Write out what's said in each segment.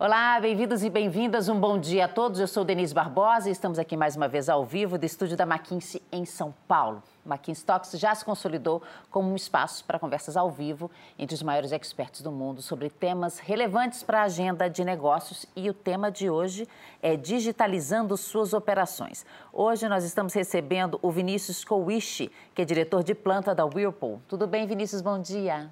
Olá, bem-vindos e bem-vindas. Um bom dia a todos. Eu sou Denise Barbosa e estamos aqui mais uma vez ao vivo do estúdio da McKinsey em São Paulo. McKinsey Talks já se consolidou como um espaço para conversas ao vivo entre os maiores expertos do mundo sobre temas relevantes para a agenda de negócios e o tema de hoje é digitalizando suas operações. Hoje nós estamos recebendo o Vinícius Cowishi, que é diretor de planta da Whirlpool. Tudo bem, Vinícius? Bom dia.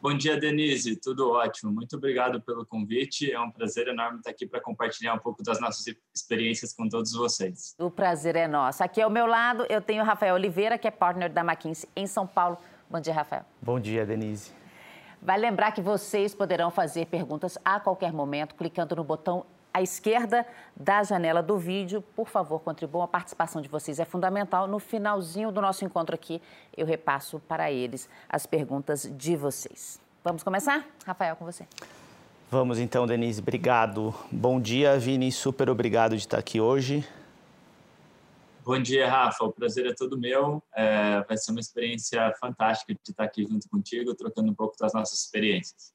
Bom dia, Denise. Tudo ótimo. Muito obrigado pelo convite. É um prazer enorme estar aqui para compartilhar um pouco das nossas experiências com todos vocês. O prazer é nosso. Aqui ao meu lado eu tenho o Rafael Oliveira, que é partner da McKinsey em São Paulo. Bom dia, Rafael. Bom dia, Denise. Vai lembrar que vocês poderão fazer perguntas a qualquer momento clicando no botão à esquerda da janela do vídeo. Por favor, contribuam. A participação de vocês é fundamental. No finalzinho do nosso encontro aqui, eu repasso para eles as perguntas de vocês. Vamos começar? Rafael, com você. Vamos então, Denise. Obrigado. Bom dia, Vini. Super obrigado de estar aqui hoje. Bom dia, Rafa. O prazer é todo meu. É, vai ser uma experiência fantástica de estar aqui junto contigo, trocando um pouco das nossas experiências.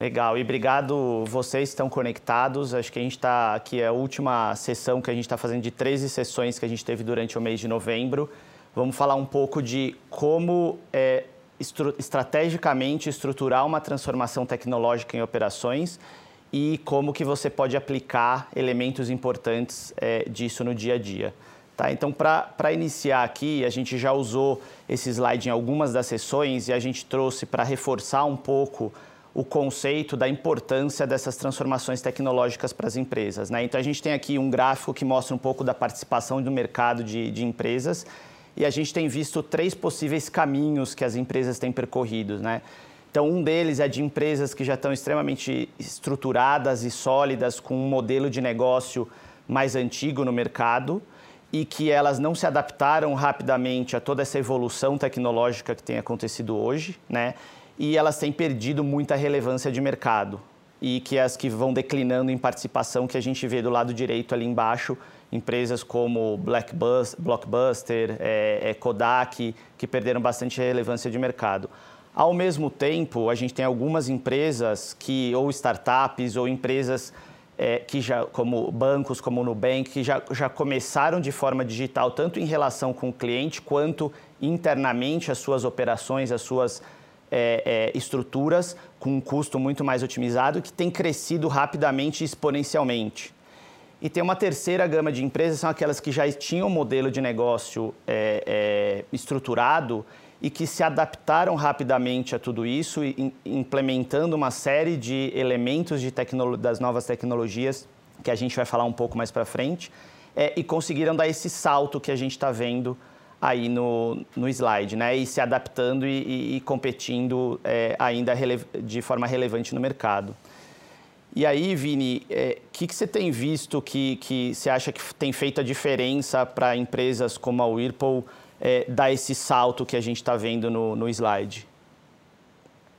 Legal, e obrigado vocês estão conectados. Acho que a gente está aqui, é a última sessão que a gente está fazendo de 13 sessões que a gente teve durante o mês de novembro. Vamos falar um pouco de como é, estru estrategicamente estruturar uma transformação tecnológica em operações e como que você pode aplicar elementos importantes é, disso no dia a dia. Tá? Então, para iniciar aqui, a gente já usou esse slide em algumas das sessões e a gente trouxe para reforçar um pouco o conceito da importância dessas transformações tecnológicas para as empresas. Né? Então, a gente tem aqui um gráfico que mostra um pouco da participação do mercado de, de empresas e a gente tem visto três possíveis caminhos que as empresas têm percorrido. Né? Então, um deles é de empresas que já estão extremamente estruturadas e sólidas, com um modelo de negócio mais antigo no mercado e que elas não se adaptaram rapidamente a toda essa evolução tecnológica que tem acontecido hoje, né? E elas têm perdido muita relevância de mercado. E que as que vão declinando em participação, que a gente vê do lado direito ali embaixo, empresas como Blockbuster, é, é, Kodak, que perderam bastante relevância de mercado. Ao mesmo tempo, a gente tem algumas empresas que, ou startups, ou empresas é, que já, como bancos, como o Nubank, que já, já começaram de forma digital, tanto em relação com o cliente, quanto internamente as suas operações, as suas é, é, estruturas com um custo muito mais otimizado que tem crescido rapidamente e exponencialmente. E tem uma terceira gama de empresas, são aquelas que já tinham um modelo de negócio é, é estruturado e que se adaptaram rapidamente a tudo isso, implementando uma série de elementos de das novas tecnologias, que a gente vai falar um pouco mais para frente, é, e conseguiram dar esse salto que a gente está vendo aí no, no slide, né? E se adaptando e, e, competindo é, ainda de forma relevante no mercado. E aí, Vini, o é, que, que você tem visto que, que você acha que tem feito a diferença para empresas como a Whirlpool é, dar esse salto que a gente está vendo no, no slide?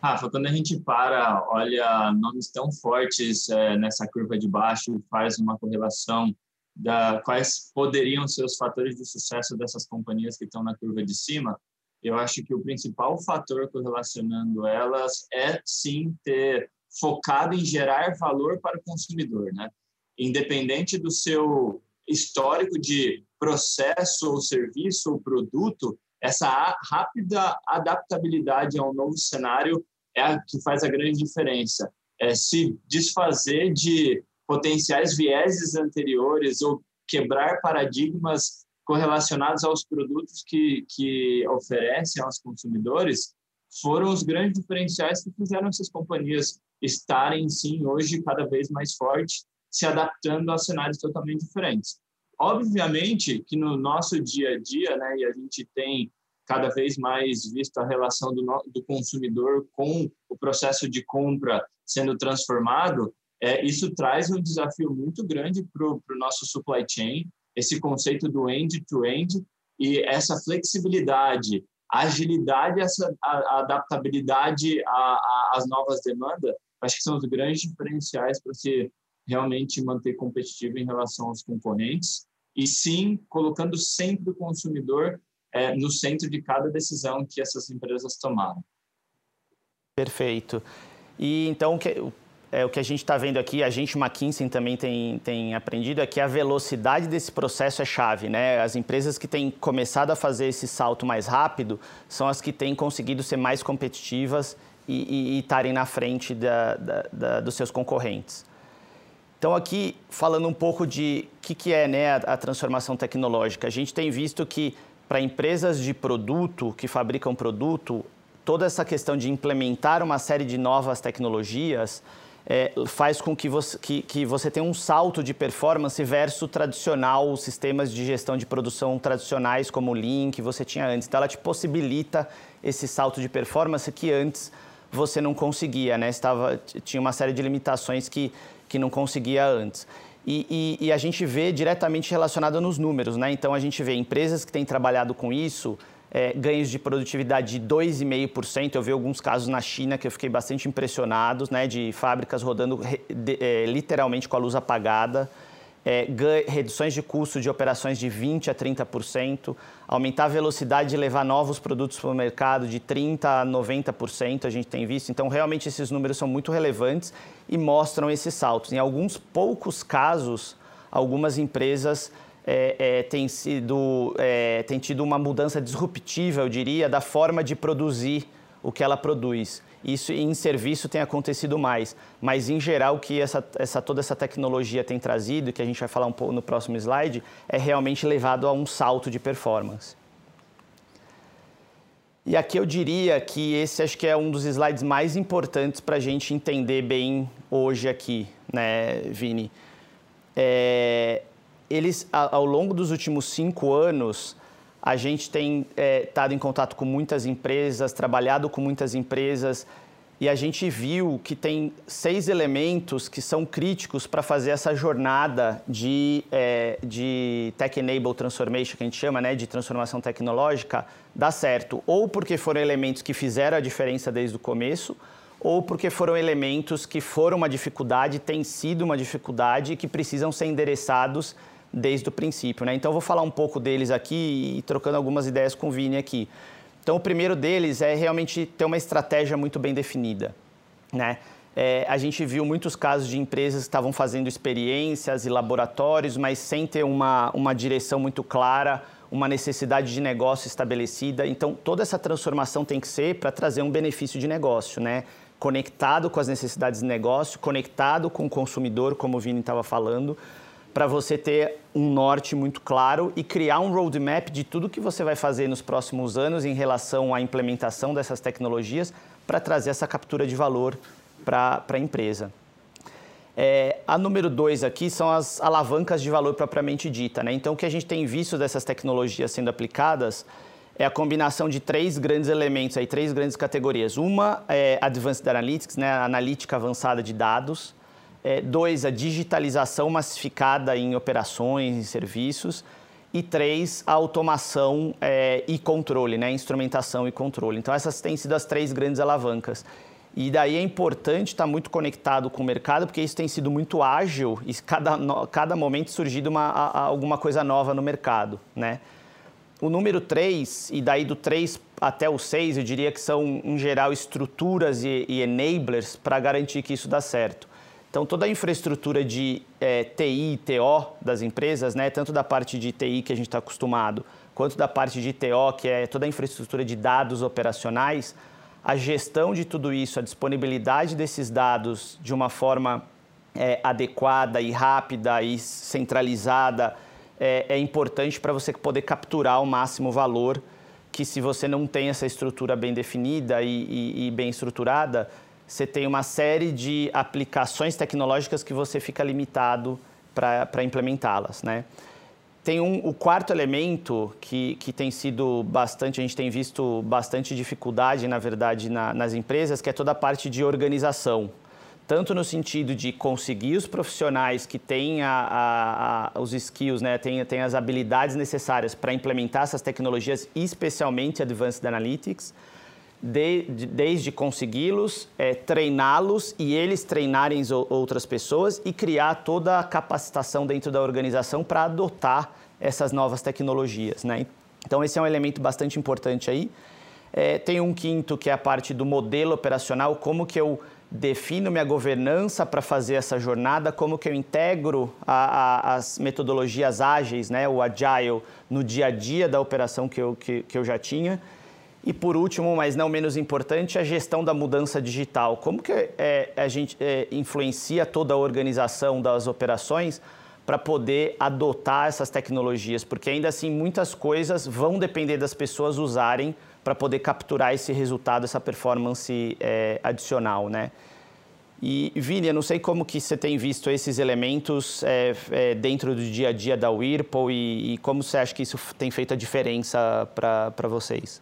Rafa, quando a gente para, olha nomes tão fortes é, nessa curva de baixo, faz uma correlação da quais poderiam ser os fatores de sucesso dessas companhias que estão na curva de cima, eu acho que o principal fator correlacionando elas é sim ter focado em gerar valor para o consumidor, né? Independente do seu histórico de processo ou serviço ou produto, essa rápida adaptabilidade ao novo cenário é a que faz a grande diferença. É se desfazer de potenciais vieses anteriores ou quebrar paradigmas correlacionados aos produtos que, que oferecem aos consumidores foram os grandes diferenciais que fizeram essas companhias estarem, sim, hoje cada vez mais fortes, se adaptando a cenários totalmente diferentes. Obviamente que no nosso dia a dia, né, e a gente tem cada vez mais visto a relação do, do consumidor com o processo de compra sendo transformado, é, isso traz um desafio muito grande para o nosso supply chain, esse conceito do end-to-end -end, e essa flexibilidade, agilidade, essa a, a adaptabilidade às novas demandas, acho que são os grandes diferenciais para se realmente manter competitivo em relação aos concorrentes e sim colocando sempre o consumidor é, no centro de cada decisão que essas empresas tomaram. Perfeito. E então é, o que a gente está vendo aqui, a gente, McKinsey, também tem, tem aprendido, é que a velocidade desse processo é chave. Né? As empresas que têm começado a fazer esse salto mais rápido são as que têm conseguido ser mais competitivas e estarem na frente da, da, da, dos seus concorrentes. Então, aqui, falando um pouco de o que, que, é né, a, a transformação tecnológica, a gente tem visto que para empresas de produto, que fabricam produto, toda essa questão de implementar uma série de novas tecnologias é, faz com que você, que, que você tenha um salto de performance versus tradicional, sistemas de gestão de produção tradicionais como o Lean que você tinha antes. Então, ela te possibilita esse salto de performance que antes você não conseguia, né? Estava, tinha uma série de limitações que, que não conseguia antes. E, e, e, a gente vê diretamente relacionado nos números, né? Então a gente vê empresas que têm trabalhado com isso, é, ganhos de produtividade de 2,5%. Eu vi alguns casos na China que eu fiquei bastante impressionado, né? De fábricas rodando de, é, literalmente com a luz apagada é, reduções de custo de operações de 20% a 30%, aumentar a velocidade de levar novos produtos para o mercado de 30% a 90%, a gente tem visto. Então, realmente, esses números são muito relevantes e mostram esses saltos. Em alguns poucos casos, algumas empresas é, é, têm, sido, é, têm tido uma mudança disruptiva, eu diria, da forma de produzir o que ela produz. Isso em serviço tem acontecido mais, mas em geral o que essa, essa, toda essa tecnologia tem trazido, que a gente vai falar um pouco no próximo slide, é realmente levado a um salto de performance. E aqui eu diria que esse acho que é um dos slides mais importantes para a gente entender bem hoje aqui, né, Vini? É, eles, ao longo dos últimos cinco anos, a gente tem é, estado em contato com muitas empresas, trabalhado com muitas empresas e a gente viu que tem seis elementos que são críticos para fazer essa jornada de, é, de Tech-Enable Transformation, que a gente chama né, de transformação tecnológica, dar certo. Ou porque foram elementos que fizeram a diferença desde o começo, ou porque foram elementos que foram uma dificuldade, têm sido uma dificuldade e que precisam ser endereçados desde o princípio. Né? Então, eu vou falar um pouco deles aqui e trocando algumas ideias com o Vini aqui. Então, o primeiro deles é realmente ter uma estratégia muito bem definida. Né? É, a gente viu muitos casos de empresas que estavam fazendo experiências e laboratórios, mas sem ter uma, uma direção muito clara, uma necessidade de negócio estabelecida. Então, toda essa transformação tem que ser para trazer um benefício de negócio, né? conectado com as necessidades de negócio, conectado com o consumidor, como o Vini estava falando, para você ter um norte muito claro e criar um roadmap de tudo que você vai fazer nos próximos anos em relação à implementação dessas tecnologias para trazer essa captura de valor para a empresa. É, a número dois aqui são as alavancas de valor propriamente dita. Né? Então, o que a gente tem visto dessas tecnologias sendo aplicadas é a combinação de três grandes elementos, aí, três grandes categorias. Uma é Advanced Analytics, né? analítica avançada de dados. É, dois, a digitalização massificada em operações e serviços. E três, a automação é, e controle, né? instrumentação e controle. Então, essas têm sido as três grandes alavancas. E daí é importante estar muito conectado com o mercado, porque isso tem sido muito ágil e cada, cada momento surgido uma, a, alguma coisa nova no mercado. Né? O número 3, e daí do 3 até o 6, eu diria que são, em geral, estruturas e, e enablers para garantir que isso dá certo. Então, toda a infraestrutura de é, TI e TO das empresas, né, tanto da parte de TI que a gente está acostumado, quanto da parte de TO, que é toda a infraestrutura de dados operacionais, a gestão de tudo isso, a disponibilidade desses dados de uma forma é, adequada e rápida e centralizada é, é importante para você poder capturar o máximo valor que se você não tem essa estrutura bem definida e, e, e bem estruturada, você tem uma série de aplicações tecnológicas que você fica limitado para implementá-las, né? Tem um, o quarto elemento que, que tem sido bastante, a gente tem visto bastante dificuldade, na verdade, na, nas empresas, que é toda a parte de organização. Tanto no sentido de conseguir os profissionais que têm a, a, a, os skills, né, têm, têm as habilidades necessárias para implementar essas tecnologias, especialmente Advanced Analytics, de, de, desde consegui-los, é, treiná-los e eles treinarem outras pessoas e criar toda a capacitação dentro da organização para adotar essas novas tecnologias. Né? Então, esse é um elemento bastante importante aí. É, tem um quinto que é a parte do modelo operacional, como que eu defino minha governança para fazer essa jornada, como que eu integro a, a, as metodologias ágeis, né, o agile, no dia a dia da operação que eu, que, que eu já tinha. E por último, mas não menos importante, a gestão da mudança digital. Como que é, a gente é, influencia toda a organização das operações para poder adotar essas tecnologias? Porque ainda assim muitas coisas vão depender das pessoas usarem para poder capturar esse resultado, essa performance é, adicional, né? E, Vini, eu não sei como que você tem visto esses elementos é, é, dentro do dia a dia da Whirlpool e, e, como você acha que isso tem feito a diferença para vocês?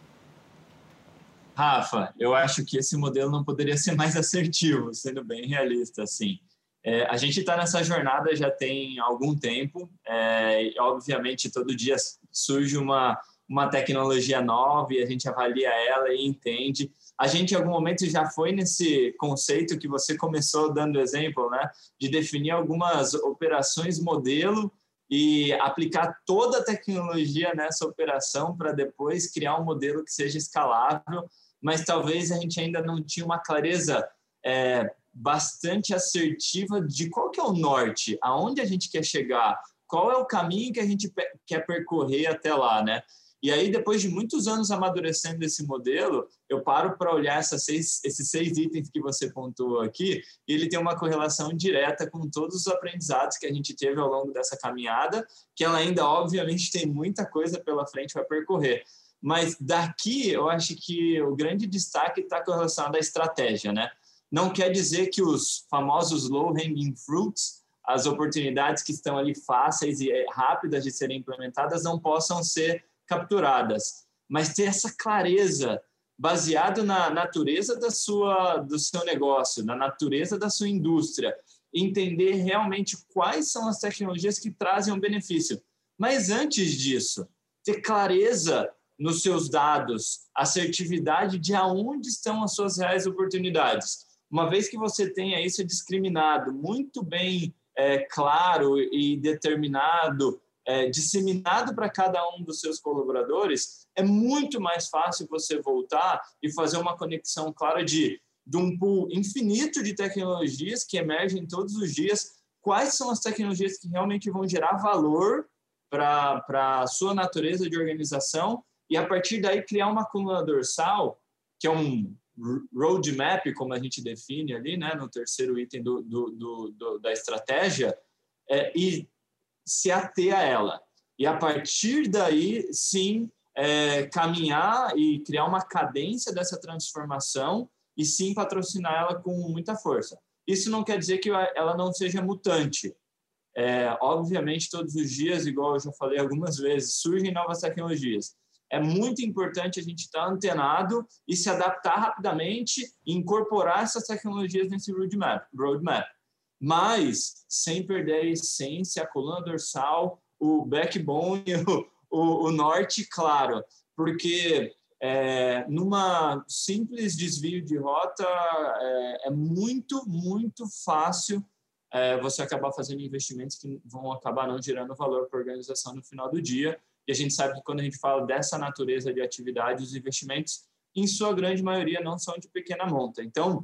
Rafa, eu acho que esse modelo não poderia ser mais assertivo, sendo bem realista, assim. É, a gente está nessa jornada já tem algum tempo, é, obviamente todo dia surge uma uma tecnologia nova e a gente avalia ela e entende. A gente, em algum momento, já foi nesse conceito que você começou dando exemplo, né? De definir algumas operações modelo e aplicar toda a tecnologia nessa operação para depois criar um modelo que seja escalável, mas talvez a gente ainda não tinha uma clareza é, bastante assertiva de qual que é o norte, aonde a gente quer chegar, qual é o caminho que a gente quer percorrer até lá, né? E aí, depois de muitos anos amadurecendo esse modelo, eu paro para olhar seis, esses seis itens que você pontuou aqui, e ele tem uma correlação direta com todos os aprendizados que a gente teve ao longo dessa caminhada, que ela ainda, obviamente, tem muita coisa pela frente para percorrer. Mas daqui, eu acho que o grande destaque está com relação à estratégia, né? Não quer dizer que os famosos low-hanging fruits, as oportunidades que estão ali fáceis e eh, rápidas de serem implementadas, não possam ser capturadas, mas ter essa clareza baseado na natureza da sua do seu negócio, na natureza da sua indústria, entender realmente quais são as tecnologias que trazem um benefício. Mas antes disso, ter clareza nos seus dados, assertividade de aonde estão as suas reais oportunidades. Uma vez que você tenha isso discriminado, muito bem é, claro e determinado é, disseminado para cada um dos seus colaboradores, é muito mais fácil você voltar e fazer uma conexão clara de, de um pool infinito de tecnologias que emergem todos os dias. Quais são as tecnologias que realmente vão gerar valor para a sua natureza de organização e, a partir daí, criar uma coluna dorsal, que é um roadmap, como a gente define ali, né, no terceiro item do, do, do, do da estratégia, é, e se ater a ela. E a partir daí, sim, é, caminhar e criar uma cadência dessa transformação e sim patrocinar ela com muita força. Isso não quer dizer que ela não seja mutante. É, obviamente, todos os dias, igual eu já falei algumas vezes, surgem novas tecnologias. É muito importante a gente estar antenado e se adaptar rapidamente e incorporar essas tecnologias nesse roadmap. roadmap mas sem perder a essência, a coluna dorsal, o backbone, o, o, o norte, claro, porque é, numa simples desvio de rota é, é muito, muito fácil é, você acabar fazendo investimentos que vão acabar não gerando valor para a organização no final do dia. E a gente sabe que quando a gente fala dessa natureza de atividade, os investimentos, em sua grande maioria, não são de pequena monta. Então,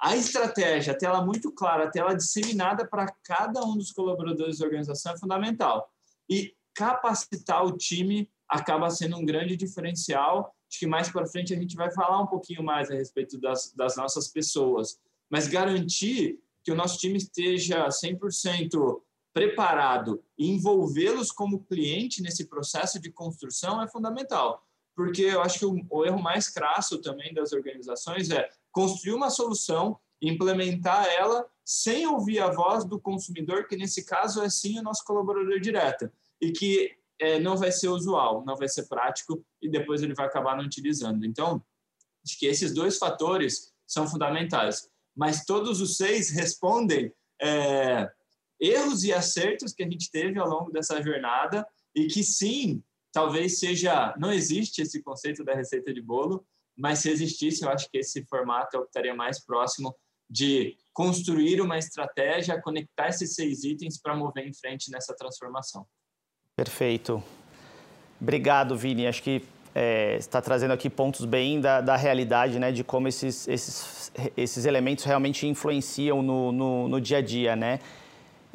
a estratégia, até ela muito clara, até ela disseminada para cada um dos colaboradores da organização é fundamental. E capacitar o time acaba sendo um grande diferencial. Acho que mais para frente a gente vai falar um pouquinho mais a respeito das, das nossas pessoas, mas garantir que o nosso time esteja 100% preparado e envolvê-los como cliente nesse processo de construção é fundamental. Porque eu acho que o, o erro mais crasso também das organizações é construir uma solução, implementar ela sem ouvir a voz do consumidor, que nesse caso é sim o nosso colaborador direto, e que é, não vai ser usual, não vai ser prático e depois ele vai acabar não utilizando. Então, acho que esses dois fatores são fundamentais. Mas todos os seis respondem é, erros e acertos que a gente teve ao longo dessa jornada e que sim, talvez seja, não existe esse conceito da receita de bolo, mas se existisse, eu acho que esse formato é estaria mais próximo de construir uma estratégia, conectar esses seis itens para mover em frente nessa transformação. Perfeito. Obrigado, Vini. Acho que é, está trazendo aqui pontos bem da, da realidade, né, de como esses, esses, esses elementos realmente influenciam no, no, no dia a dia, né?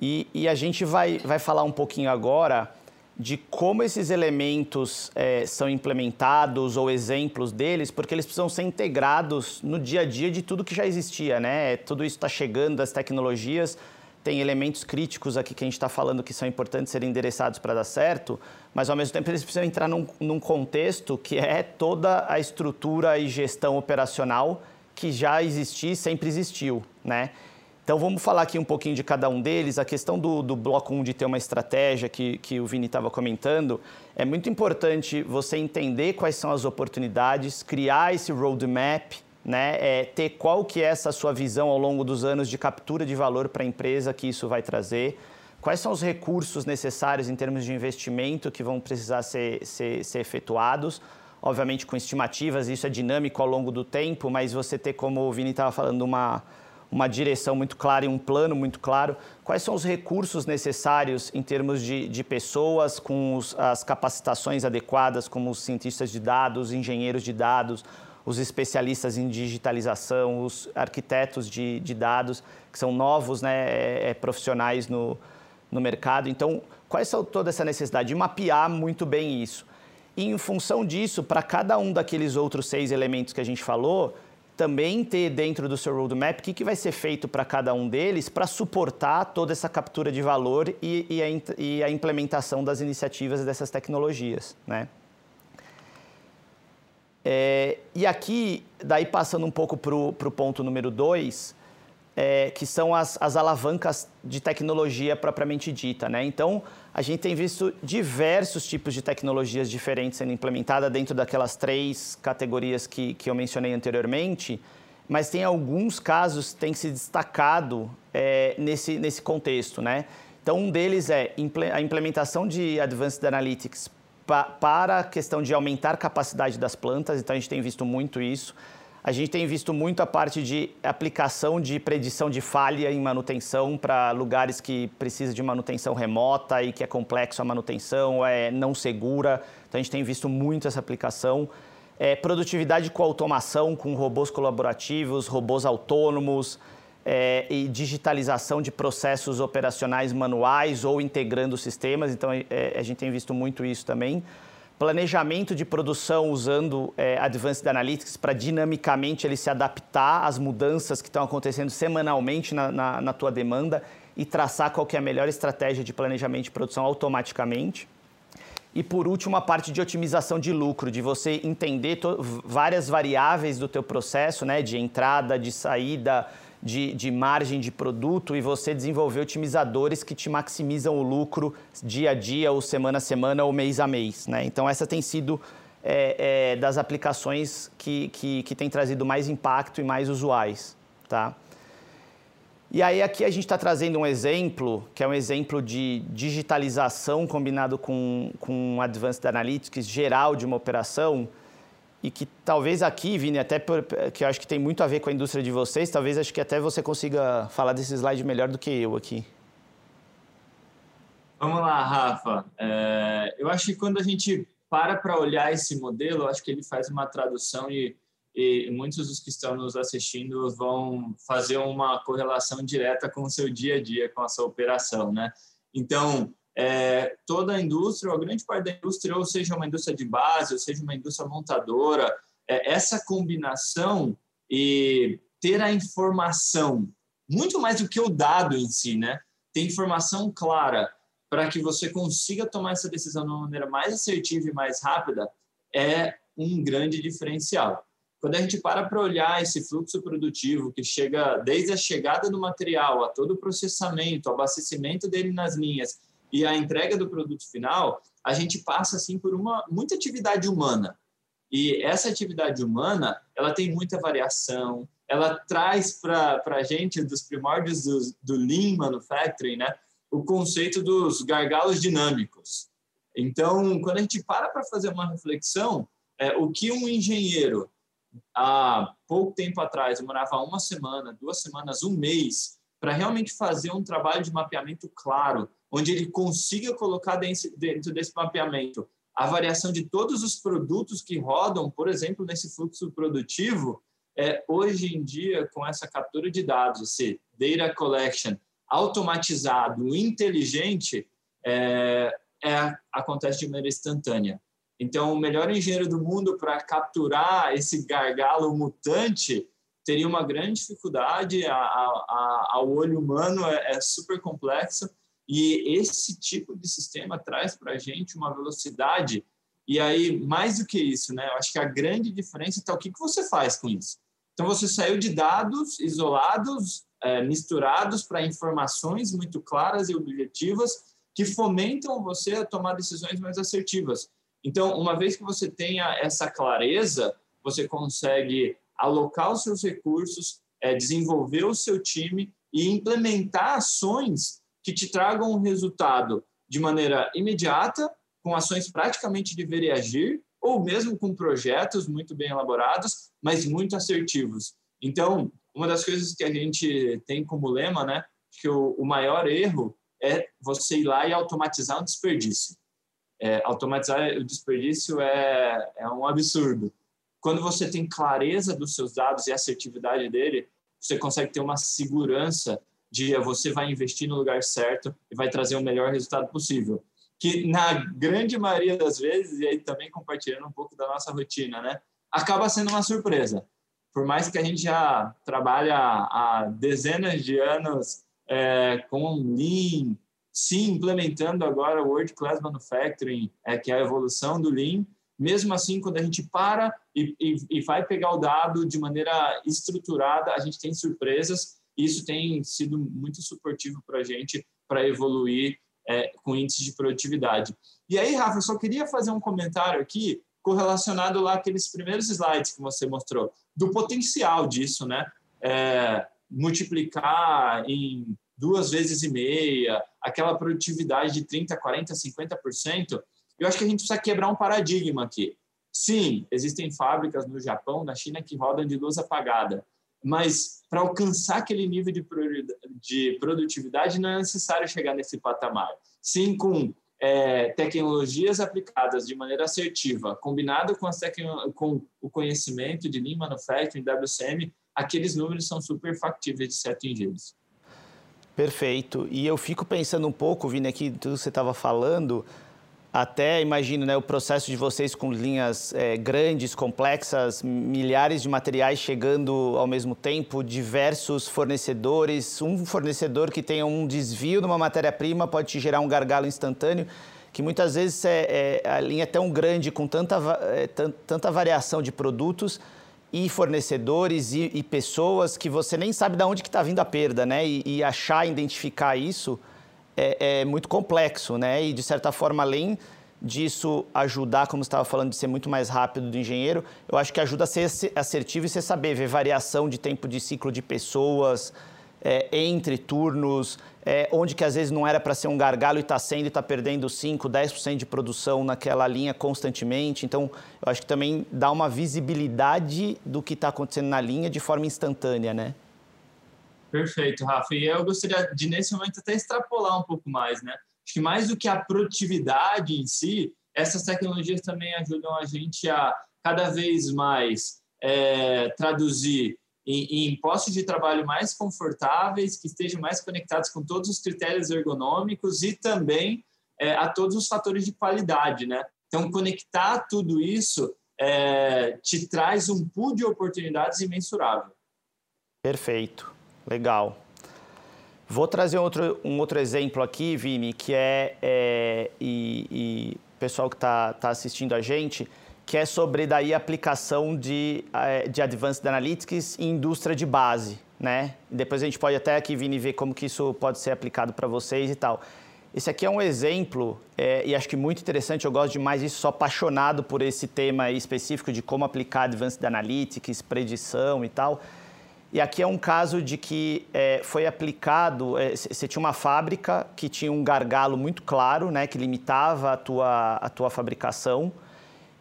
E, e, a gente vai, vai falar um pouquinho agora de como esses elementos é, são implementados ou exemplos deles, porque eles precisam ser integrados no dia a dia de tudo que já existia, né? Tudo isso está chegando, as tecnologias, tem elementos críticos aqui que a gente está falando que são importantes serem endereçados para dar certo, mas ao mesmo tempo eles precisam entrar num, num contexto que é toda a estrutura e gestão operacional que já existia e sempre existiu, né? Então vamos falar aqui um pouquinho de cada um deles. A questão do, do bloco 1 de ter uma estratégia que, que o Vini estava comentando, é muito importante você entender quais são as oportunidades, criar esse roadmap, né? É, ter qual que é essa sua visão ao longo dos anos de captura de valor para a empresa que isso vai trazer, quais são os recursos necessários em termos de investimento que vão precisar ser, ser, ser efetuados, obviamente com estimativas, isso é dinâmico ao longo do tempo, mas você ter, como o Vini estava falando, uma uma direção muito clara e um plano muito claro. Quais são os recursos necessários em termos de, de pessoas, com os, as capacitações adequadas, como os cientistas de dados, engenheiros de dados, os especialistas em digitalização, os arquitetos de, de dados, que são novos né, é, é, profissionais no, no mercado. Então, quais são toda essa necessidade de mapear muito bem isso? E, em função disso, para cada um daqueles outros seis elementos que a gente falou, também ter dentro do seu roadmap o que, que vai ser feito para cada um deles para suportar toda essa captura de valor e, e, a, e, a, implementação das iniciativas dessas tecnologias. Né? É, e aqui, daí passando um pouco para o ponto número dois, é, que são as, as, alavancas de tecnologia propriamente dita. Né? Então, a gente tem visto diversos tipos de tecnologias diferentes sendo implementadas dentro daquelas três categorias que, que eu mencionei anteriormente, mas tem alguns casos que têm se destacado é, nesse, nesse contexto. Né? Então, um deles é a implementação de Advanced Analytics pa, para a questão de aumentar a capacidade das plantas, então a gente tem visto muito isso. A gente tem visto muito a parte de aplicação de predição de falha em manutenção para lugares que precisam de manutenção remota e que é complexo a manutenção, é não segura. Então a gente tem visto muito essa aplicação. É, produtividade com automação, com robôs colaborativos, robôs autônomos é, e digitalização de processos operacionais manuais ou integrando sistemas. Então é, a gente tem visto muito isso também planejamento de produção usando é, Advanced Analytics para dinamicamente ele se adaptar às mudanças que estão acontecendo semanalmente na, na, na tua demanda e traçar qual é a melhor estratégia de planejamento de produção automaticamente. E por último, a parte de otimização de lucro, de você entender várias variáveis do teu processo, né, de entrada, de saída, de, de margem de produto e você desenvolver otimizadores que te maximizam o lucro dia a dia, ou semana a semana, ou mês a mês. Né? Então, essa tem sido é, é, das aplicações que, que, que tem trazido mais impacto e mais usuais. Tá? E aí aqui a gente está trazendo um exemplo, que é um exemplo de digitalização combinado com, com Advanced Analytics geral de uma operação, e que talvez aqui, Vini, até por, que eu acho que tem muito a ver com a indústria de vocês, talvez acho que até você consiga falar desse slide melhor do que eu aqui. Vamos lá, Rafa. É, eu acho que quando a gente para para olhar esse modelo, acho que ele faz uma tradução e, e muitos dos que estão nos assistindo vão fazer uma correlação direta com o seu dia a dia, com a sua operação, né? Então, é, toda a indústria, ou a grande parte da indústria, ou seja uma indústria de base, ou seja uma indústria montadora, é, essa combinação e ter a informação, muito mais do que o dado em si, né? Ter informação clara para que você consiga tomar essa decisão de uma maneira mais assertiva e mais rápida é um grande diferencial. Quando a gente para para olhar esse fluxo produtivo que chega desde a chegada do material a todo o processamento, abastecimento dele nas linhas e a entrega do produto final, a gente passa assim por uma muita atividade humana. E essa atividade humana, ela tem muita variação, ela traz para a gente, dos primórdios do, do Lean Manufacturing, né, o conceito dos gargalos dinâmicos. Então, quando a gente para para fazer uma reflexão, é, o que um engenheiro, há pouco tempo atrás, demorava uma semana, duas semanas, um mês, para realmente fazer um trabalho de mapeamento claro, onde ele consiga colocar dentro desse mapeamento a variação de todos os produtos que rodam, por exemplo, nesse fluxo produtivo, é, hoje em dia, com essa captura de dados, esse data collection automatizado, inteligente, é, é, acontece de maneira instantânea. Então, o melhor engenheiro do mundo para capturar esse gargalo mutante teria uma grande dificuldade, a, a, ao olho humano é, é super complexo, e esse tipo de sistema traz para a gente uma velocidade. E aí, mais do que isso, né? Eu acho que a grande diferença está o que, que você faz com isso. Então, você saiu de dados isolados, é, misturados para informações muito claras e objetivas que fomentam você a tomar decisões mais assertivas. Então, uma vez que você tenha essa clareza, você consegue alocar os seus recursos, é, desenvolver o seu time e implementar ações que te tragam um resultado de maneira imediata, com ações praticamente de ver e agir, ou mesmo com projetos muito bem elaborados, mas muito assertivos. Então, uma das coisas que a gente tem como lema, né, que o, o maior erro é você ir lá e automatizar um desperdício. É, automatizar o desperdício é, é um absurdo. Quando você tem clareza dos seus dados e assertividade dele, você consegue ter uma segurança de você vai investir no lugar certo e vai trazer o melhor resultado possível. Que na grande maioria das vezes, e aí também compartilhando um pouco da nossa rotina, né? Acaba sendo uma surpresa. Por mais que a gente já trabalha há dezenas de anos é, com Lean, sim, implementando agora o World Class Manufacturing, é, que é a evolução do Lean, mesmo assim, quando a gente para e, e, e vai pegar o dado de maneira estruturada, a gente tem surpresas isso tem sido muito suportivo para a gente para evoluir é, com índices de produtividade. E aí, Rafa, eu só queria fazer um comentário aqui correlacionado lá aqueles primeiros slides que você mostrou, do potencial disso, né? É, multiplicar em duas vezes e meia, aquela produtividade de 30%, 40%, 50%, eu acho que a gente precisa quebrar um paradigma aqui. Sim, existem fábricas no Japão, na China, que rodam de luz apagada, mas para alcançar aquele nível de, de produtividade não é necessário chegar nesse patamar. Sim, com é, tecnologias aplicadas de maneira assertiva, combinado com, com, o conhecimento de Lean Manufacturing, WCM, aqueles números são super factíveis de ser atingidos. Perfeito. E eu fico pensando um pouco, Vini, aqui tudo que você estava falando, até imagino né, o processo de vocês com linhas é, grandes, complexas, milhares de materiais chegando ao mesmo tempo, diversos fornecedores. Um fornecedor que tenha um desvio numa matéria-prima pode te gerar um gargalo instantâneo, que muitas vezes é, é a linha é tão grande, com tanta, é, tanta variação de produtos e fornecedores e, e, pessoas que você nem sabe de onde está vindo a perda, né? E, e achar, identificar isso é, é muito complexo, né? E de certa forma, além disso ajudar, como você estava falando, de ser muito mais rápido do engenheiro, eu acho que ajuda a ser assertivo e você saber ver variação de tempo de ciclo de pessoas, é, entre turnos, é, onde que às vezes não era para ser um gargalo e está sendo e está perdendo 5, 10% de produção naquela linha constantemente. Então, eu acho que também dá uma visibilidade do que está acontecendo na linha de forma instantânea, né? Perfeito, Rafa. E eu gostaria de, nesse momento, até extrapolar um pouco mais, né? Acho que mais do que a produtividade em si, essas tecnologias também ajudam a gente a cada vez mais é, traduzir em, em postos de trabalho mais confortáveis, que estejam mais conectados com todos os critérios ergonômicos e também é, a todos os fatores de qualidade, né? Então, conectar tudo isso é, te traz um pool de oportunidades imensurável. Perfeito. Legal. Vou trazer outro, um outro exemplo aqui, Vini, que é, é e, e pessoal que está tá assistindo a gente, que é sobre daí aplicação de, é, de Advanced Analytics em indústria de base, né? Depois a gente pode até aqui, Vini, ver como que isso pode ser aplicado para vocês e tal. Esse aqui é um exemplo, é, e acho que muito interessante, eu gosto demais disso, sou apaixonado por esse tema específico de como aplicar Advanced Analytics, predição e tal. E aqui é um caso de que é, foi aplicado, você é, tinha uma fábrica que tinha um gargalo muito claro, né, que limitava a tua, a tua fabricação,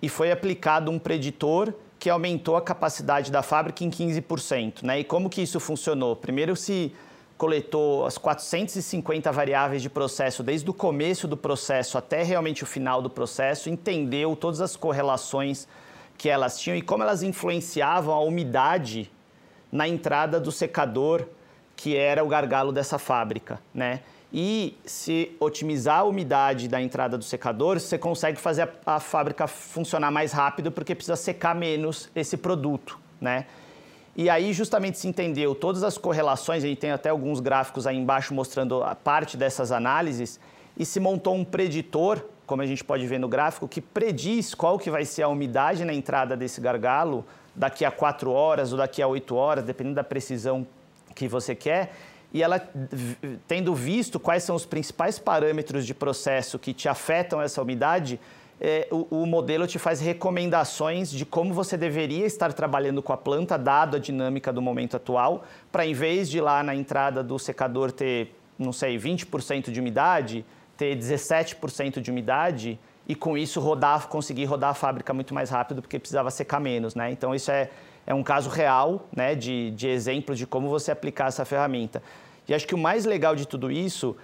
e foi aplicado um preditor que aumentou a capacidade da fábrica em 15%. Né? E como que isso funcionou? Primeiro se coletou as 450 variáveis de processo, desde o começo do processo até realmente o final do processo, entendeu todas as correlações que elas tinham e como elas influenciavam a umidade na entrada do secador, que era o gargalo dessa fábrica, né? E se otimizar a umidade da entrada do secador, você consegue fazer a, a fábrica funcionar mais rápido porque precisa secar menos esse produto, né? E aí justamente se entendeu todas as correlações, a gente tem até alguns gráficos aí embaixo mostrando a parte dessas análises, e se montou um preditor, como a gente pode ver no gráfico, que prediz qual que vai ser a umidade na entrada desse gargalo daqui a 4 horas ou daqui a 8 horas, dependendo da precisão que você quer. E ela, tendo visto quais são os principais parâmetros de processo que te afetam essa umidade, é, o, o, modelo te faz recomendações de como você deveria estar trabalhando com a planta, dado a dinâmica do momento atual, para em vez de lá na entrada do secador ter, não sei, 20% de umidade, ter 17% de umidade e com isso rodar, conseguir rodar a fábrica muito mais rápido porque precisava secar menos, né? Então isso é, é um caso real, né, de, de exemplo de como você aplicar essa ferramenta. E acho que o mais legal de tudo isso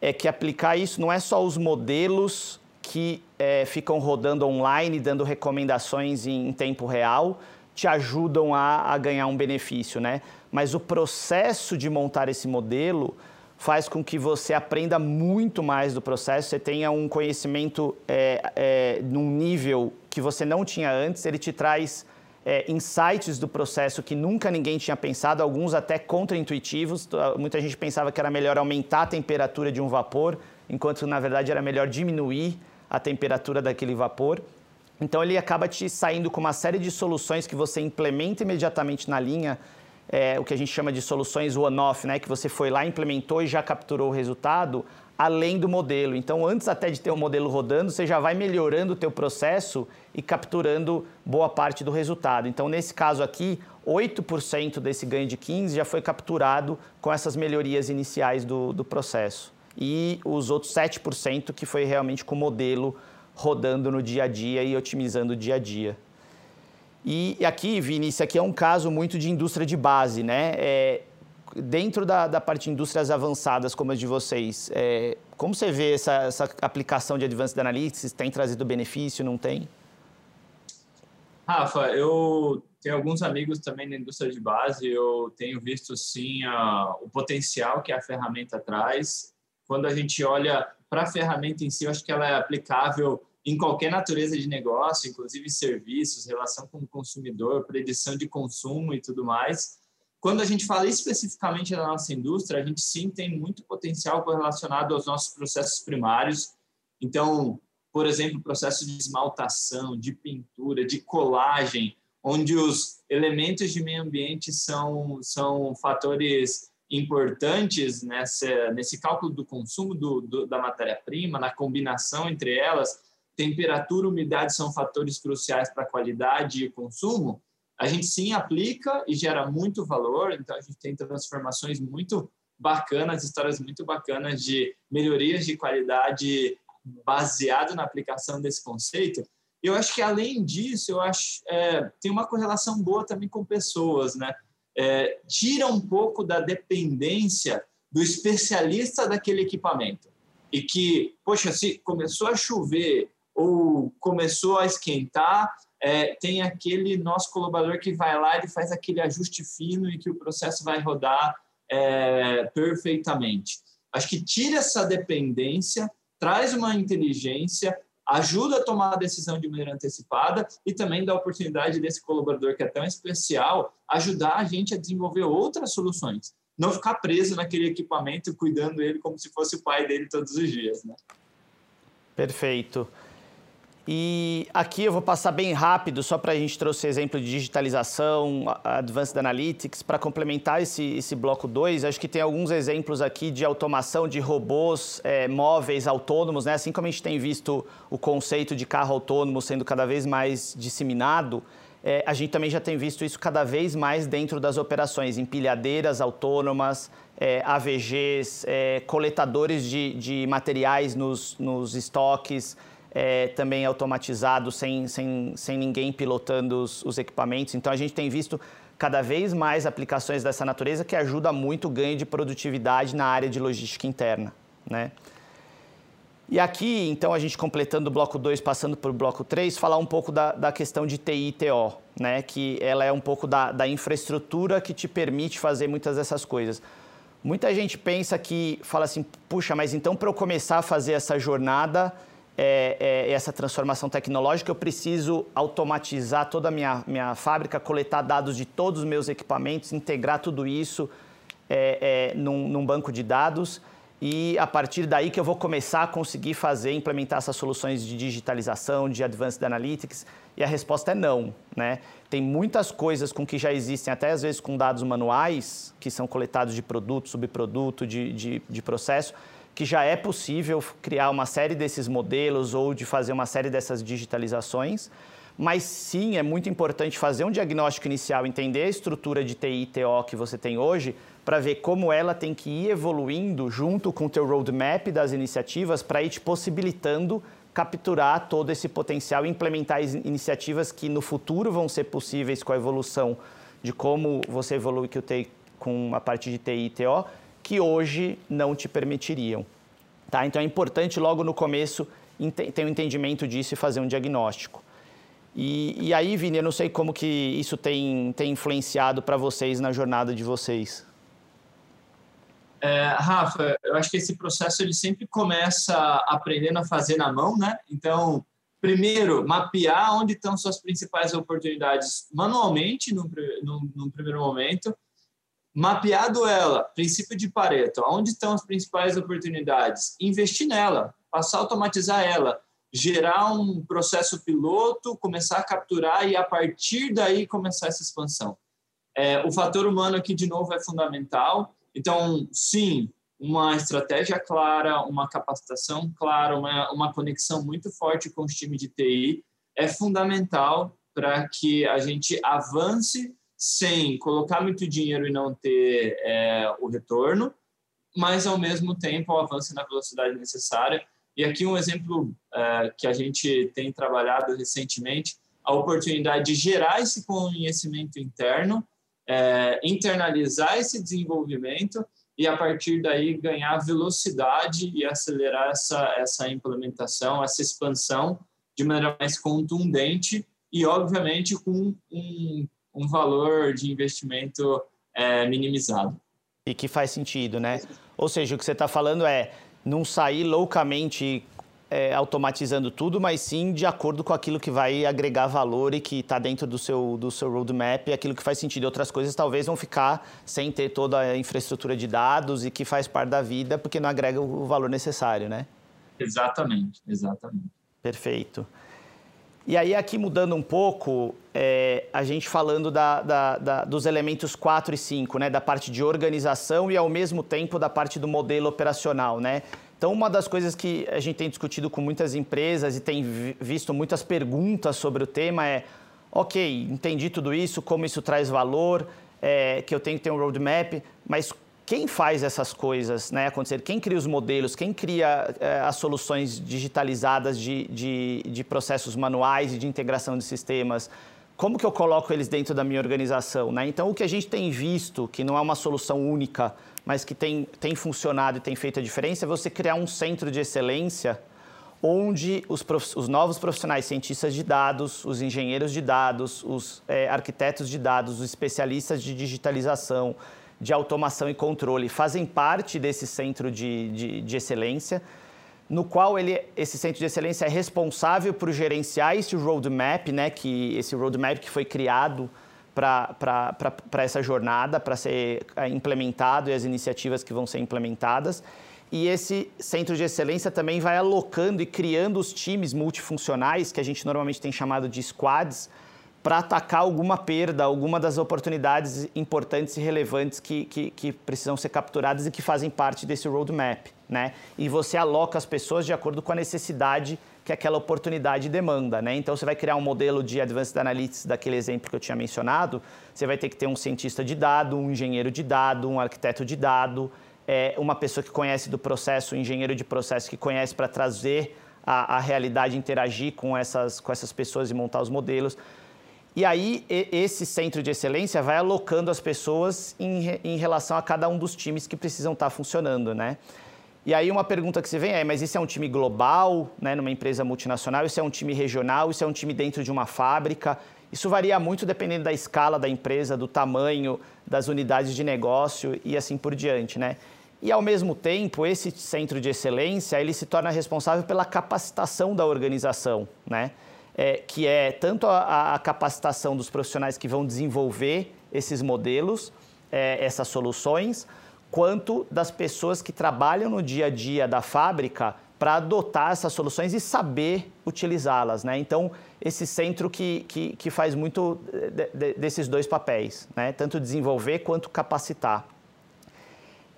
é que aplicar isso não é só os modelos que é, ficam rodando online, dando recomendações em, em tempo real, te ajudam a, a, ganhar um benefício, né? Mas o processo de montar esse modelo faz com que você aprenda muito mais do processo, você tenha um conhecimento é, é, num nível que você não tinha antes, ele te traz é, insights do processo que nunca ninguém tinha pensado, alguns até contraintuitivos. Muita gente pensava que era melhor aumentar a temperatura de um vapor, enquanto na verdade era melhor diminuir a temperatura daquele vapor. Então ele acaba te saindo com uma série de soluções que você implementa imediatamente na linha, é, o que a gente chama de soluções one-off, né? que você foi lá, implementou e já capturou o resultado, além do modelo. Então, antes até de ter o um modelo rodando, você já vai melhorando o teu processo e capturando boa parte do resultado. Então, nesse caso aqui, 8% desse ganho de 15 já foi capturado com essas melhorias iniciais do, do processo e os outros 7% que foi realmente com o modelo rodando no dia a dia e otimizando o dia a dia. E aqui, Vini, isso aqui é um caso muito de indústria de base, né? É, dentro da, da, parte de indústrias avançadas como as de vocês, é, como você vê essa, essa, aplicação de Advanced Analytics? Tem trazido benefício, não tem? Rafa, eu tenho alguns amigos também na indústria de base, eu tenho visto sim a, o potencial que a ferramenta traz quando a gente olha para a ferramenta em si, eu acho que ela é aplicável em qualquer natureza de negócio, inclusive serviços, relação com o consumidor, predição de consumo e tudo mais. Quando a gente fala especificamente da nossa indústria, a gente sim tem muito potencial correlacionado aos nossos processos primários. Então, por exemplo, processo de esmaltação, de pintura, de colagem, onde os elementos de meio ambiente são, são fatores importantes nessa, nesse cálculo do consumo do, do, da matéria-prima, na combinação entre elas, temperatura umidade são fatores cruciais para a qualidade e consumo, a gente sim aplica e gera muito valor, então a gente tem transformações muito bacanas, histórias muito bacanas de melhorias de qualidade baseado na aplicação desse conceito. Eu acho que além disso, eu acho é, tem uma correlação boa também com pessoas, né? é, tira um pouco da dependência do especialista daquele equipamento. E que, poxa, se começou a chover ou começou a esquentar, é, tem aquele nosso colaborador que vai lá e faz aquele ajuste fino e que o processo vai rodar é, perfeitamente. Acho que tira essa dependência, traz uma inteligência, ajuda a tomar a decisão de maneira antecipada e também dá a oportunidade desse colaborador que é tão especial ajudar a gente a desenvolver outras soluções. Não ficar preso naquele equipamento cuidando ele como se fosse o pai dele todos os dias, né? Perfeito. E aqui eu vou passar bem rápido, só para a gente trouxe exemplo de digitalização, Advanced Analytics, para complementar esse, esse bloco 2. Acho que tem alguns exemplos aqui de automação de robôs é, móveis autônomos, né? assim como a gente tem visto o conceito de carro autônomo sendo cada vez mais disseminado, é, a gente também já tem visto isso cada vez mais dentro das operações, empilhadeiras autônomas, é, AVGs, é, coletadores de, de materiais nos, nos estoques, é, também automatizado, sem, sem, sem ninguém pilotando os, os, equipamentos. Então, a gente tem visto cada vez mais aplicações dessa natureza que ajuda muito o ganho de produtividade na área de logística interna. Né? E aqui, então, a gente completando o bloco 2, passando para o bloco 3, falar um pouco da, da, questão de TI e TO, né? que ela é um pouco da, da infraestrutura que te permite fazer muitas dessas coisas. Muita gente pensa que, fala assim, puxa, mas então para eu começar a fazer essa jornada, é, é, essa transformação tecnológica, eu preciso automatizar toda a minha, minha fábrica, coletar dados de todos os meus equipamentos, integrar tudo isso é, é num, num banco de dados e a partir daí que eu vou começar a conseguir fazer, implementar essas soluções de digitalização, de Advanced Analytics? E a resposta é não, né? Tem muitas coisas com que já existem, até às vezes com dados manuais, que são coletados de produto, subproduto, de, de, de processo, que já é possível criar uma série desses modelos ou de fazer uma série dessas digitalizações. Mas sim, é muito importante fazer um diagnóstico inicial, entender a estrutura de TI e TO que você tem hoje, para ver como ela tem que ir evoluindo junto com o teu roadmap das iniciativas para ir te possibilitando capturar todo esse potencial e implementar iniciativas que no futuro vão ser possíveis com a evolução de como você evolui que TI, com a parte de TI e TO, que hoje não te permitiriam. Tá? Então é importante logo no começo ter um entendimento disso e fazer um diagnóstico. E, e aí, Vini, eu não sei como que isso tem, tem influenciado para vocês na jornada de vocês. É, Rafa, eu acho que esse processo ele sempre começa aprendendo a fazer na mão, né? Então, primeiro, mapear onde estão suas principais oportunidades manualmente, num, num, num primeiro momento. Mapeado ela, princípio de Pareto, onde estão as principais oportunidades? Investir nela, passar a automatizar ela, gerar um processo piloto, começar a capturar e, a partir daí, começar essa expansão. É, o fator humano aqui, de novo, é fundamental então, sim, uma estratégia clara, uma capacitação clara, uma, uma conexão muito forte com os times de TI é fundamental para que a gente avance sem colocar muito dinheiro e não ter é, o retorno, mas ao mesmo tempo avance na velocidade necessária. E aqui um exemplo é, que a gente tem trabalhado recentemente, a oportunidade de gerar esse conhecimento interno é, internalizar esse desenvolvimento e a partir daí ganhar velocidade e acelerar essa, essa implementação, essa expansão de maneira mais contundente e, obviamente, com um, um valor de investimento é, minimizado. E que faz sentido, né? Ou seja, o que você está falando é não sair loucamente é, automatizando tudo, mas sim de acordo com aquilo que vai agregar valor e que está dentro do seu, do seu roadmap, aquilo que faz sentido. Outras coisas talvez vão ficar sem ter toda a infraestrutura de dados e que faz parte da vida porque não agrega o valor necessário, né? Exatamente, exatamente. Perfeito. E aí, aqui mudando um pouco, é, a gente falando da, da, da, dos elementos 4 e 5, né? Da parte de organização e, ao mesmo tempo, da parte do modelo operacional, né? Então, uma das coisas que a gente tem discutido com muitas empresas e tem visto muitas perguntas sobre o tema é: ok, entendi tudo isso, como isso traz valor, é, que eu tenho que ter um roadmap, mas quem faz essas coisas né, acontecer? Quem cria os modelos? Quem cria é, as soluções digitalizadas de, de, de processos manuais e de integração de sistemas? Como que eu coloco eles dentro da minha organização? Né? Então, o que a gente tem visto, que não é uma solução única mas que tem, tem funcionado e tem feito a diferença, é você criar um centro de excelência onde os, prof, os novos profissionais, cientistas de dados, os engenheiros de dados, os é, arquitetos de dados, os especialistas de digitalização, de automação e controle, fazem parte desse centro de, de, de excelência, no qual ele, esse centro de excelência é responsável por gerenciar esse roadmap, né, que, esse roadmap que foi criado para essa jornada, para ser é, implementado e as iniciativas que vão ser implementadas. E esse centro de excelência também vai alocando e criando os times multifuncionais, que a gente normalmente tem chamado de squads, para atacar alguma perda, alguma das oportunidades importantes e relevantes que, que, que, precisam ser capturadas e que fazem parte desse roadmap. Né? E você aloca as pessoas de acordo com a necessidade que aquela oportunidade demanda, né? Então você vai criar um modelo de Advanced Analytics daquele exemplo que eu tinha mencionado, você vai ter que ter um cientista de dado, um engenheiro de dado, um arquiteto de dado, é, uma pessoa que conhece do processo, um engenheiro de processo que conhece para trazer a, a realidade, interagir com essas, com essas pessoas e montar os modelos. E aí, esse centro de excelência vai alocando as pessoas em, em relação a cada um dos times que precisam estar funcionando, né? E aí uma pergunta que se vem é, mas isso é um time global, né, numa empresa multinacional? Isso é um time regional? Isso é um time dentro de uma fábrica? Isso varia muito dependendo da escala da empresa, do tamanho das unidades de negócio e assim por diante, né? E ao mesmo tempo, esse centro de excelência, ele se torna responsável pela capacitação da organização, né? É, que é tanto a, a, capacitação dos profissionais que vão desenvolver esses modelos, é, essas soluções, quanto das pessoas que trabalham no dia a dia da fábrica para adotar essas soluções e saber utilizá-las. Né? Então, esse centro que, que, que faz muito de, de, desses dois papéis, né? tanto desenvolver quanto capacitar.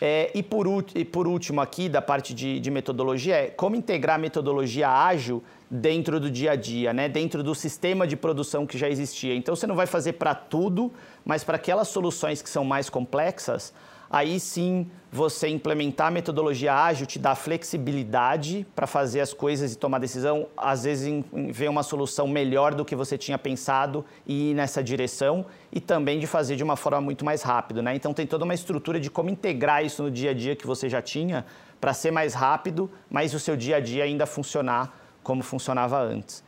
É, e, por, e, por, último aqui, da parte de, de, metodologia, é como integrar metodologia ágil dentro do dia a dia, né? dentro do sistema de produção que já existia. Então, você não vai fazer para tudo, mas para aquelas soluções que são mais complexas, aí sim você implementar a metodologia ágil te dá flexibilidade para fazer as coisas e tomar decisão, às vezes ver uma solução melhor do que você tinha pensado e ir nessa direção e também de fazer de uma forma muito mais rápida, né? Então tem toda uma estrutura de como integrar isso no dia a dia que você já tinha para ser mais rápido, mas o seu dia a dia ainda funcionar como funcionava antes.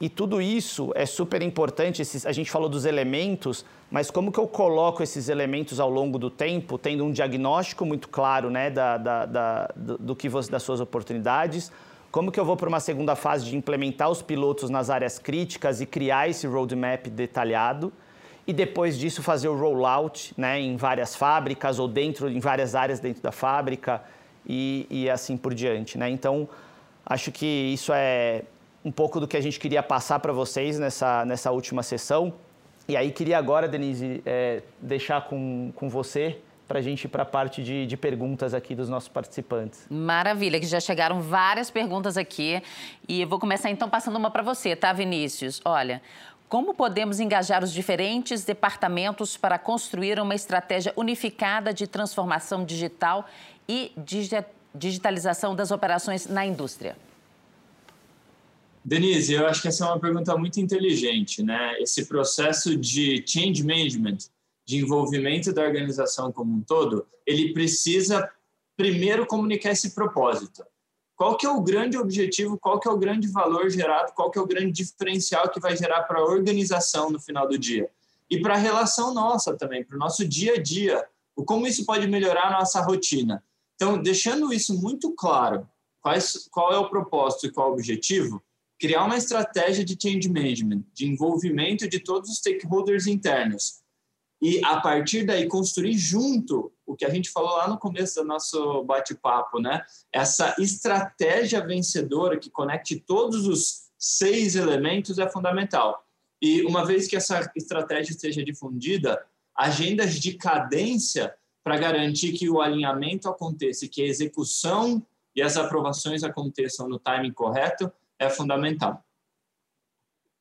E tudo isso é super importante. a gente falou dos elementos, mas como que eu coloco esses elementos ao longo do tempo, tendo um diagnóstico muito claro né, da, da, da do que você, das suas oportunidades? Como que eu vou para uma segunda fase de implementar os pilotos nas áreas críticas e criar esse roadmap detalhado? E depois disso fazer o rollout né, em várias fábricas ou dentro em várias áreas dentro da fábrica e, e assim por diante. Né? Então, acho que isso é, um pouco do que a gente queria passar para vocês nessa, nessa última sessão. E aí queria agora, Denise, é, deixar com, com você para a gente ir para a parte de, de, perguntas aqui dos nossos participantes. Maravilha, que já chegaram várias perguntas aqui. E eu vou começar então passando uma para você, tá, Vinícius? Olha, como podemos engajar os diferentes departamentos para construir uma estratégia unificada de transformação digital e digitalização das operações na indústria? Denise, eu acho que essa é uma pergunta muito inteligente, né? Esse processo de change management, de envolvimento da organização como um todo, ele precisa primeiro comunicar esse propósito. Qual que é o grande objetivo, qual que é o grande valor gerado, qual que é o grande diferencial que vai gerar para a organização no final do dia? E para a relação nossa também, para o nosso dia a dia, como isso pode melhorar a nossa rotina. Então, deixando isso muito claro, quais, qual é o propósito e qual é o objetivo, criar uma estratégia de change management, de envolvimento de todos os stakeholders internos. E, a partir daí, construir junto o que a gente falou lá no começo do nosso bate-papo, né? Essa estratégia vencedora que conecte todos os seis elementos é fundamental. E, uma vez que essa estratégia esteja difundida, agendas de cadência para garantir que o alinhamento aconteça, que a execução e as aprovações aconteçam no timing correto, é fundamental.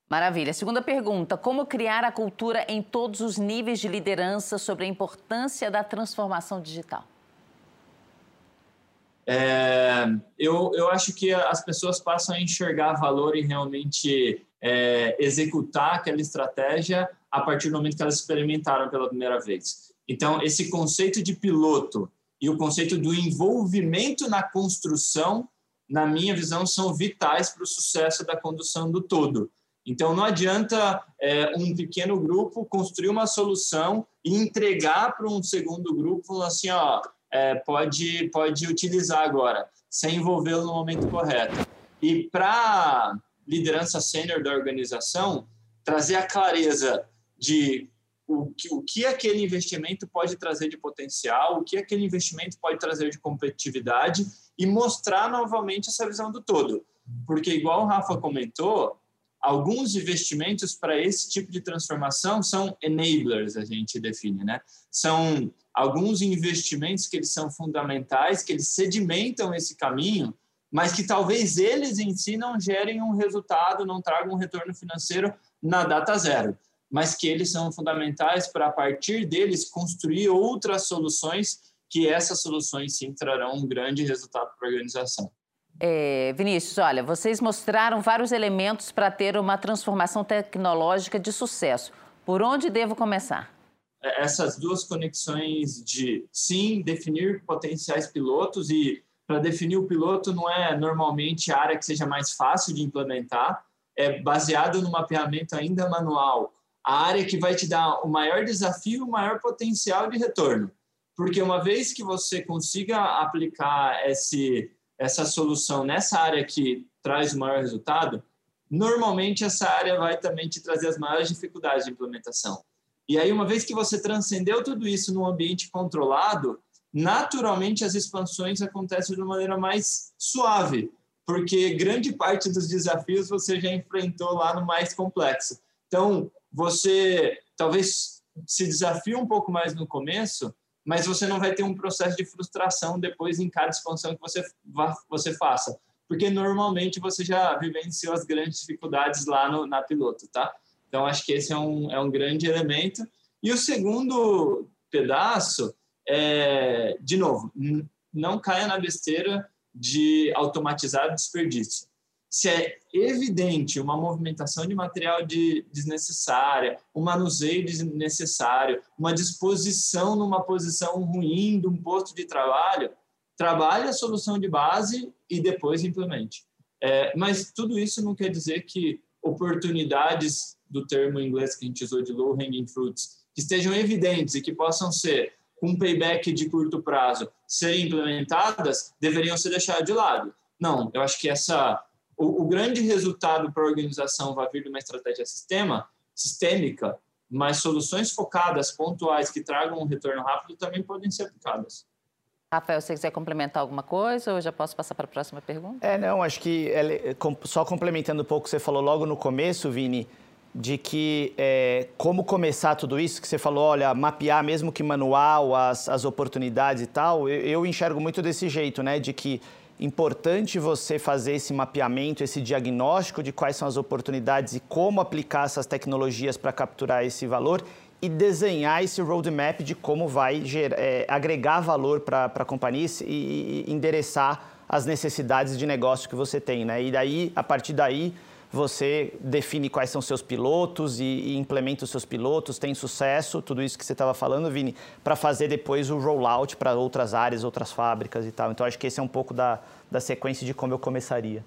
Maravilha. Segunda pergunta: como criar a cultura em todos os níveis de liderança sobre a importância da transformação digital? É, eu, eu acho que as pessoas passam a enxergar valor e realmente é, executar aquela estratégia a partir do momento que elas experimentaram pela primeira vez. Então, esse conceito de piloto e o conceito do envolvimento na construção na minha visão, são vitais para o sucesso da condução do todo. Então, não adianta é, um pequeno grupo construir uma solução e entregar para um segundo grupo, assim, ó, é, pode, pode utilizar agora, sem envolvê-lo no momento correto. E para liderança sênior da organização, trazer a clareza de o que, o que aquele investimento pode trazer de potencial, o que aquele investimento pode trazer de competitividade e mostrar novamente essa visão do todo. Porque, igual o Rafa comentou, alguns investimentos para esse tipo de transformação são enablers, a gente define, né? São alguns investimentos que eles são fundamentais, que eles sedimentam esse caminho, mas que talvez eles em si não gerem um resultado, não tragam um retorno financeiro na data zero, mas que eles são fundamentais para, a partir deles, construir outras soluções que essas soluções sim trarão um grande resultado para a organização. É, Vinícius, olha, vocês mostraram vários elementos para ter uma transformação tecnológica de sucesso. Por onde devo começar? É, essas duas conexões de, sim, definir potenciais pilotos e para definir o piloto não é normalmente a área que seja mais fácil de implementar, é baseado no mapeamento ainda manual, a área que vai te dar o maior desafio, o maior potencial de retorno. Porque uma vez que você consiga aplicar esse, essa solução nessa área que traz o maior resultado, normalmente essa área vai também te trazer as maiores dificuldades de implementação. E aí, uma vez que você transcendeu tudo isso num ambiente controlado, naturalmente as expansões acontecem de uma maneira mais suave, porque grande parte dos desafios você já enfrentou lá no mais complexo. Então, você talvez se desafie um pouco mais no começo, mas você não vai ter um processo de frustração depois em cada expansão que você, você faça, porque normalmente você já vivenciou as grandes dificuldades lá no, na piloto, tá? Então, acho que esse é um, é um grande elemento. E o segundo pedaço é, de novo, não caia na besteira de automatizar desperdício. Se é evidente uma movimentação de material de, desnecessária, um manuseio desnecessário, uma disposição numa posição ruim de um posto de trabalho, trabalhe a solução de base e depois implemente. É, mas tudo isso não quer dizer que oportunidades do termo em inglês que a gente usou de low hanging fruits que estejam evidentes e que possam ser com payback de curto prazo serem implementadas deveriam ser deixadas de lado. Não, eu acho que essa o, o grande resultado para a organização vai vir de uma estratégia sistema, sistêmica, mas soluções focadas, pontuais, que tragam um retorno rápido também podem ser aplicadas. Rafael, se você quiser complementar alguma coisa ou já posso passar para a próxima pergunta? É, não, acho que só complementando um pouco o que você falou logo no começo, Vini, de que é, como começar tudo isso, que você falou, olha, mapear mesmo que manual as, as oportunidades e tal, eu, eu enxergo muito desse jeito, né? De que importante você fazer esse mapeamento, esse diagnóstico de quais são as oportunidades e como aplicar essas tecnologias para capturar esse valor e desenhar esse roadmap de como vai é, agregar valor para a companhia e, e endereçar as necessidades de negócio que você tem, né? E daí, a partir daí, você define quais são seus pilotos e, e implementa os seus pilotos, tem sucesso, tudo isso que você estava falando, Vini, para fazer depois o rollout para outras áreas, outras fábricas e tal. Então, acho que esse é um pouco da, da sequência de como eu começaria.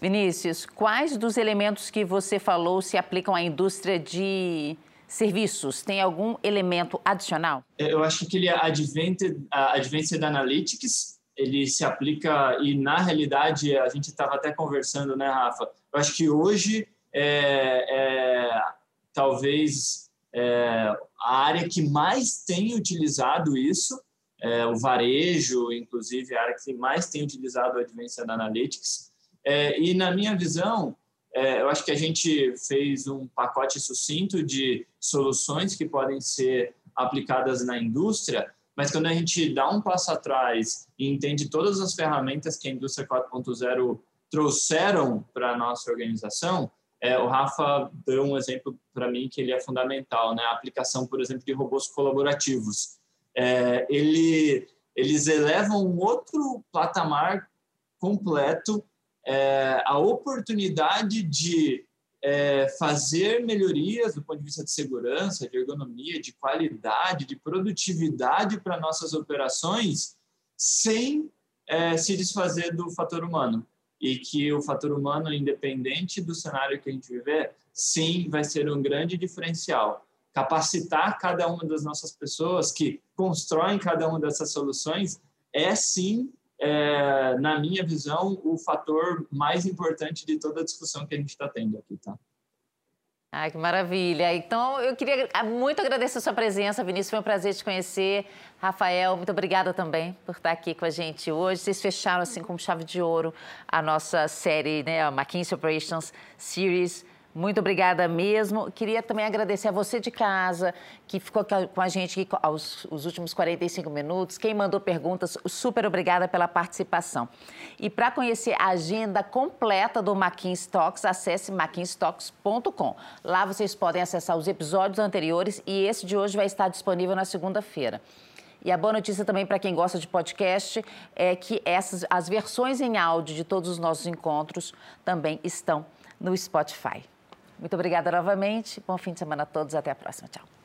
Vinícius, quais dos elementos que você falou se aplicam à indústria de serviços? Tem algum elemento adicional? Eu acho que aquele Advanced, Advanced Analytics ele se aplica e na realidade a gente estava até conversando, né, Rafa? Eu acho que hoje é, é talvez é, a área que mais tem utilizado isso, é, o varejo, inclusive a área que mais tem utilizado o Advanced Analytics. É, e na minha visão, é, eu acho que a gente fez um pacote sucinto de soluções que podem ser aplicadas na indústria mas quando a gente dá um passo atrás e entende todas as ferramentas que a indústria 4.0 trouxeram para a nossa organização, é, o Rafa deu um exemplo para mim que ele é fundamental, né? A aplicação, por exemplo, de robôs colaborativos. É, ele, eles elevam um outro patamar completo, é, a oportunidade de é, fazer melhorias do ponto de vista de segurança, de ergonomia, de qualidade, de produtividade para nossas operações, sem é, se desfazer do fator humano. E que o fator humano, independente do cenário que a gente viver, sim, vai ser um grande diferencial. Capacitar cada uma das nossas pessoas que constroem cada uma dessas soluções é sim é, na minha visão, o fator mais importante de toda a discussão que a gente está tendo aqui, tá? Ai, que maravilha. Então, eu queria muito agradecer a sua presença, Vinícius. Foi um prazer te conhecer. Rafael, muito obrigada também por estar aqui com a gente hoje. Vocês fecharam, assim, com chave de ouro a nossa série, né, a McKinsey Operations Series. Muito obrigada mesmo. Queria também agradecer a você de casa, que ficou com a gente aos os últimos 45 minutos. Quem mandou perguntas, super obrigada pela participação. E para conhecer a agenda completa do McKinsey Talks, acesse mckinseytalks.com. Lá vocês podem acessar os episódios anteriores e esse de hoje vai estar disponível na segunda-feira. E a boa notícia também para quem gosta de podcast é que essas, as versões em áudio de todos os nossos encontros também estão no Spotify. Muito obrigada novamente. Bom fim de semana a todos. Até a próxima. Tchau.